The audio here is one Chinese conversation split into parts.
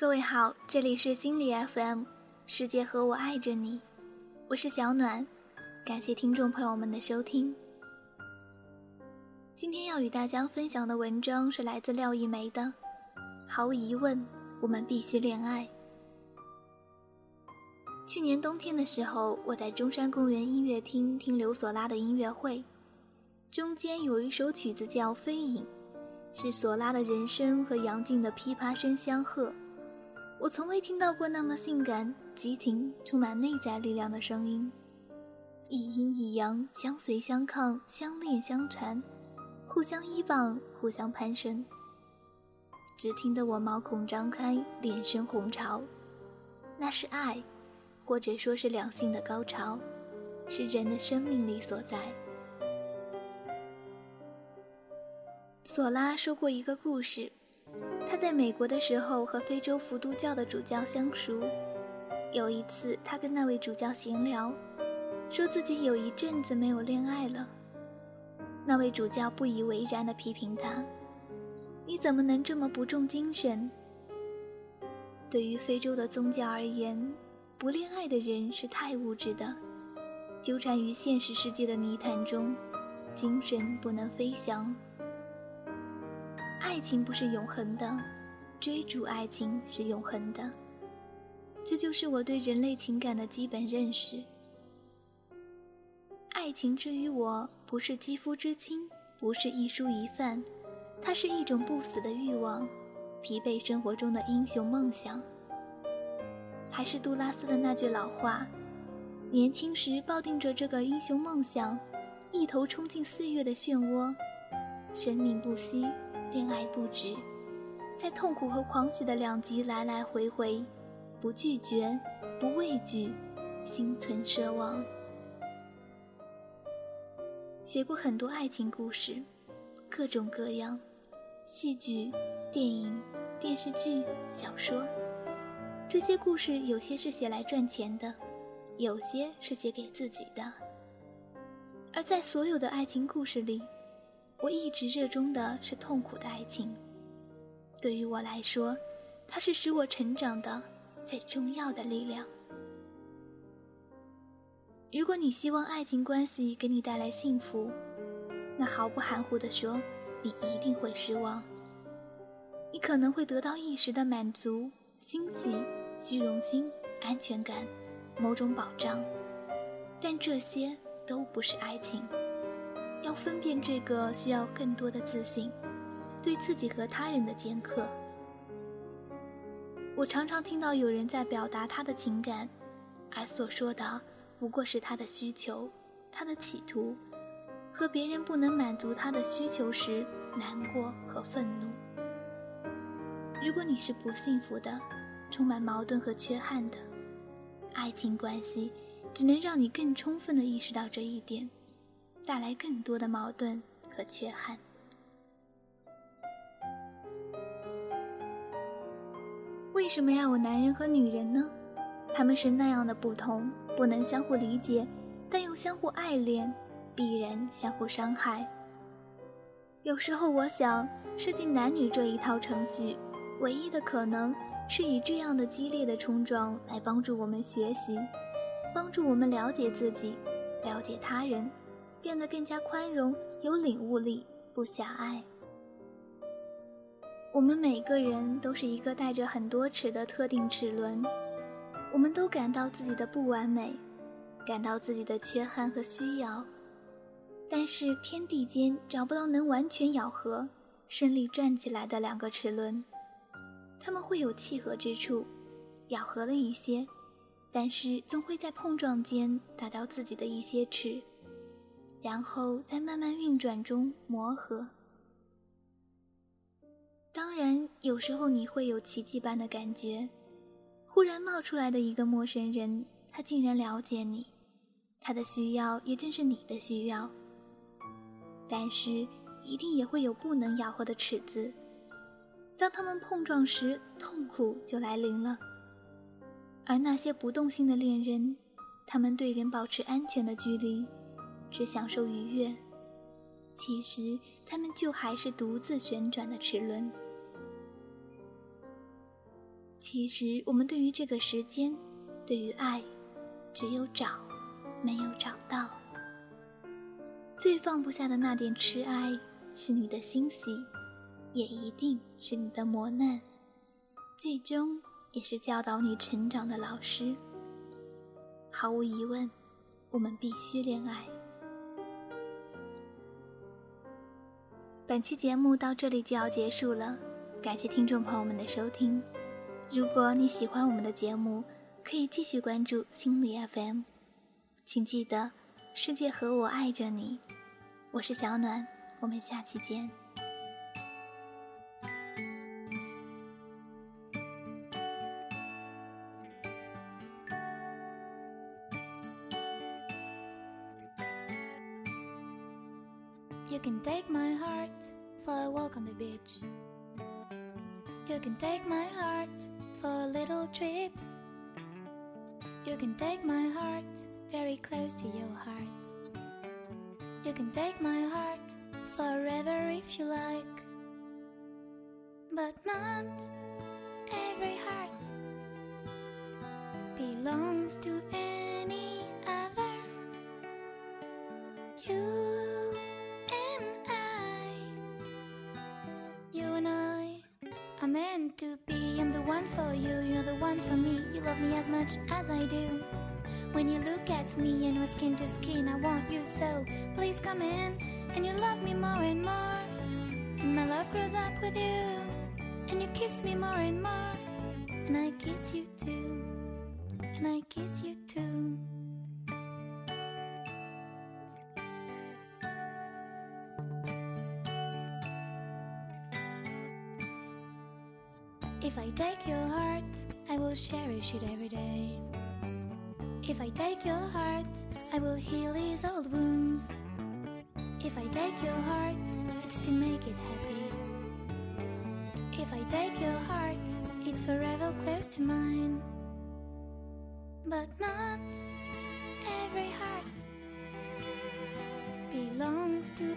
各位好，这里是心理 FM，世界和我爱着你，我是小暖，感谢听众朋友们的收听。今天要与大家分享的文章是来自廖一梅的，毫无疑问，我们必须恋爱。去年冬天的时候，我在中山公园音乐厅听刘索拉的音乐会，中间有一首曲子叫《飞影》，是索拉的人声和杨静的琵琶声相和。我从未听到过那么性感、激情、充满内在力量的声音，一阴一阳，相随相抗，相恋相缠，互相依傍，互相攀升。只听得我毛孔张开，脸生红潮，那是爱，或者说是两性的高潮，是人的生命力所在。索拉说过一个故事。他在美国的时候和非洲伏都教的主教相熟。有一次，他跟那位主教闲聊，说自己有一阵子没有恋爱了。那位主教不以为然地批评他：“你怎么能这么不重精神？”对于非洲的宗教而言，不恋爱的人是太物质的，纠缠于现实世界的泥潭中，精神不能飞翔。爱情不是永恒的，追逐爱情是永恒的。这就是我对人类情感的基本认识。爱情之于我，不是肌肤之亲，不是一蔬一饭，它是一种不死的欲望，疲惫生活中的英雄梦想。还是杜拉斯的那句老话：年轻时抱定着这个英雄梦想，一头冲进岁月的漩涡，生命不息。恋爱不止，在痛苦和狂喜的两极来来回回，不拒绝，不畏惧，心存奢望。写过很多爱情故事，各种各样，戏剧、电影、电视剧、小说。这些故事有些是写来赚钱的，有些是写给自己的。而在所有的爱情故事里，我一直热衷的是痛苦的爱情，对于我来说，它是使我成长的最重要的力量。如果你希望爱情关系给你带来幸福，那毫不含糊的说，你一定会失望。你可能会得到一时的满足、欣喜、虚荣心、安全感、某种保障，但这些都不是爱情。要分辨这个，需要更多的自信，对自己和他人的尖刻。我常常听到有人在表达他的情感，而所说的不过是他的需求、他的企图，和别人不能满足他的需求时难过和愤怒。如果你是不幸福的，充满矛盾和缺憾的，爱情关系只能让你更充分的意识到这一点。带来更多的矛盾和缺憾。为什么要有男人和女人呢？他们是那样的不同，不能相互理解，但又相互爱恋，必然相互伤害。有时候我想，设计男女这一套程序，唯一的可能是以这样的激烈的冲撞来帮助我们学习，帮助我们了解自己，了解他人。变得更加宽容，有领悟力，不狭隘。我们每个人都是一个带着很多齿的特定齿轮，我们都感到自己的不完美，感到自己的缺憾和需要。但是天地间找不到能完全咬合、顺利转起来的两个齿轮，它们会有契合之处，咬合了一些，但是总会在碰撞间打到自己的一些齿。然后在慢慢运转中磨合。当然，有时候你会有奇迹般的感觉，忽然冒出来的一个陌生人，他竟然了解你，他的需要也正是你的需要。但是，一定也会有不能咬合的尺子，当他们碰撞时，痛苦就来临了。而那些不动心的恋人，他们对人保持安全的距离。只享受愉悦，其实他们就还是独自旋转的齿轮。其实，我们对于这个时间，对于爱，只有找，没有找到。最放不下的那点痴爱，是你的欣喜，也一定是你的磨难，最终也是教导你成长的老师。毫无疑问，我们必须恋爱。本期节目到这里就要结束了，感谢听众朋友们的收听。如果你喜欢我们的节目，可以继续关注心理 FM。请记得，世界和我爱着你。我是小暖，我们下期见。You can take my heart for a walk on the beach. You can take my heart for a little trip. You can take my heart very close to your heart. You can take my heart forever if you like. But not every heart belongs to any much as I do. When you look at me and we're skin to skin, I want you so. Please come in and you love me more and more. And my love grows up with you. And you kiss me more and more. And I kiss you too. And I kiss you too. If I take your heart, I will cherish it every day. If I take your heart, I will heal his old wounds. If I take your heart, it's to make it happy. If I take your heart, it's forever close to mine. But not every heart belongs to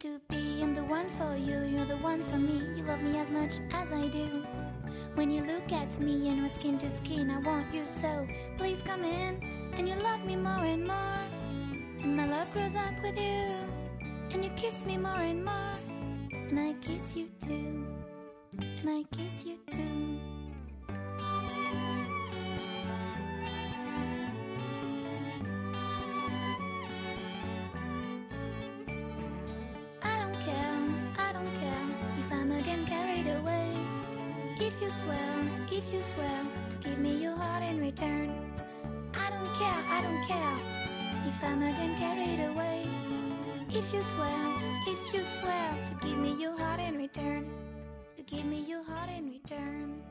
to be. I'm the one for you, you're the one for me. You love me as much as I do. When you look at me and we're skin to skin, I want you so. Please come in and you love me more and more. And my love grows up with you. And you kiss me more and more. And I kiss you too. And I kiss you too. Swear, if you swear to give me your heart in return. I don't care, I don't care if I'm again carried away. If you swear, if you swear to give me your heart in return, to give me your heart in return.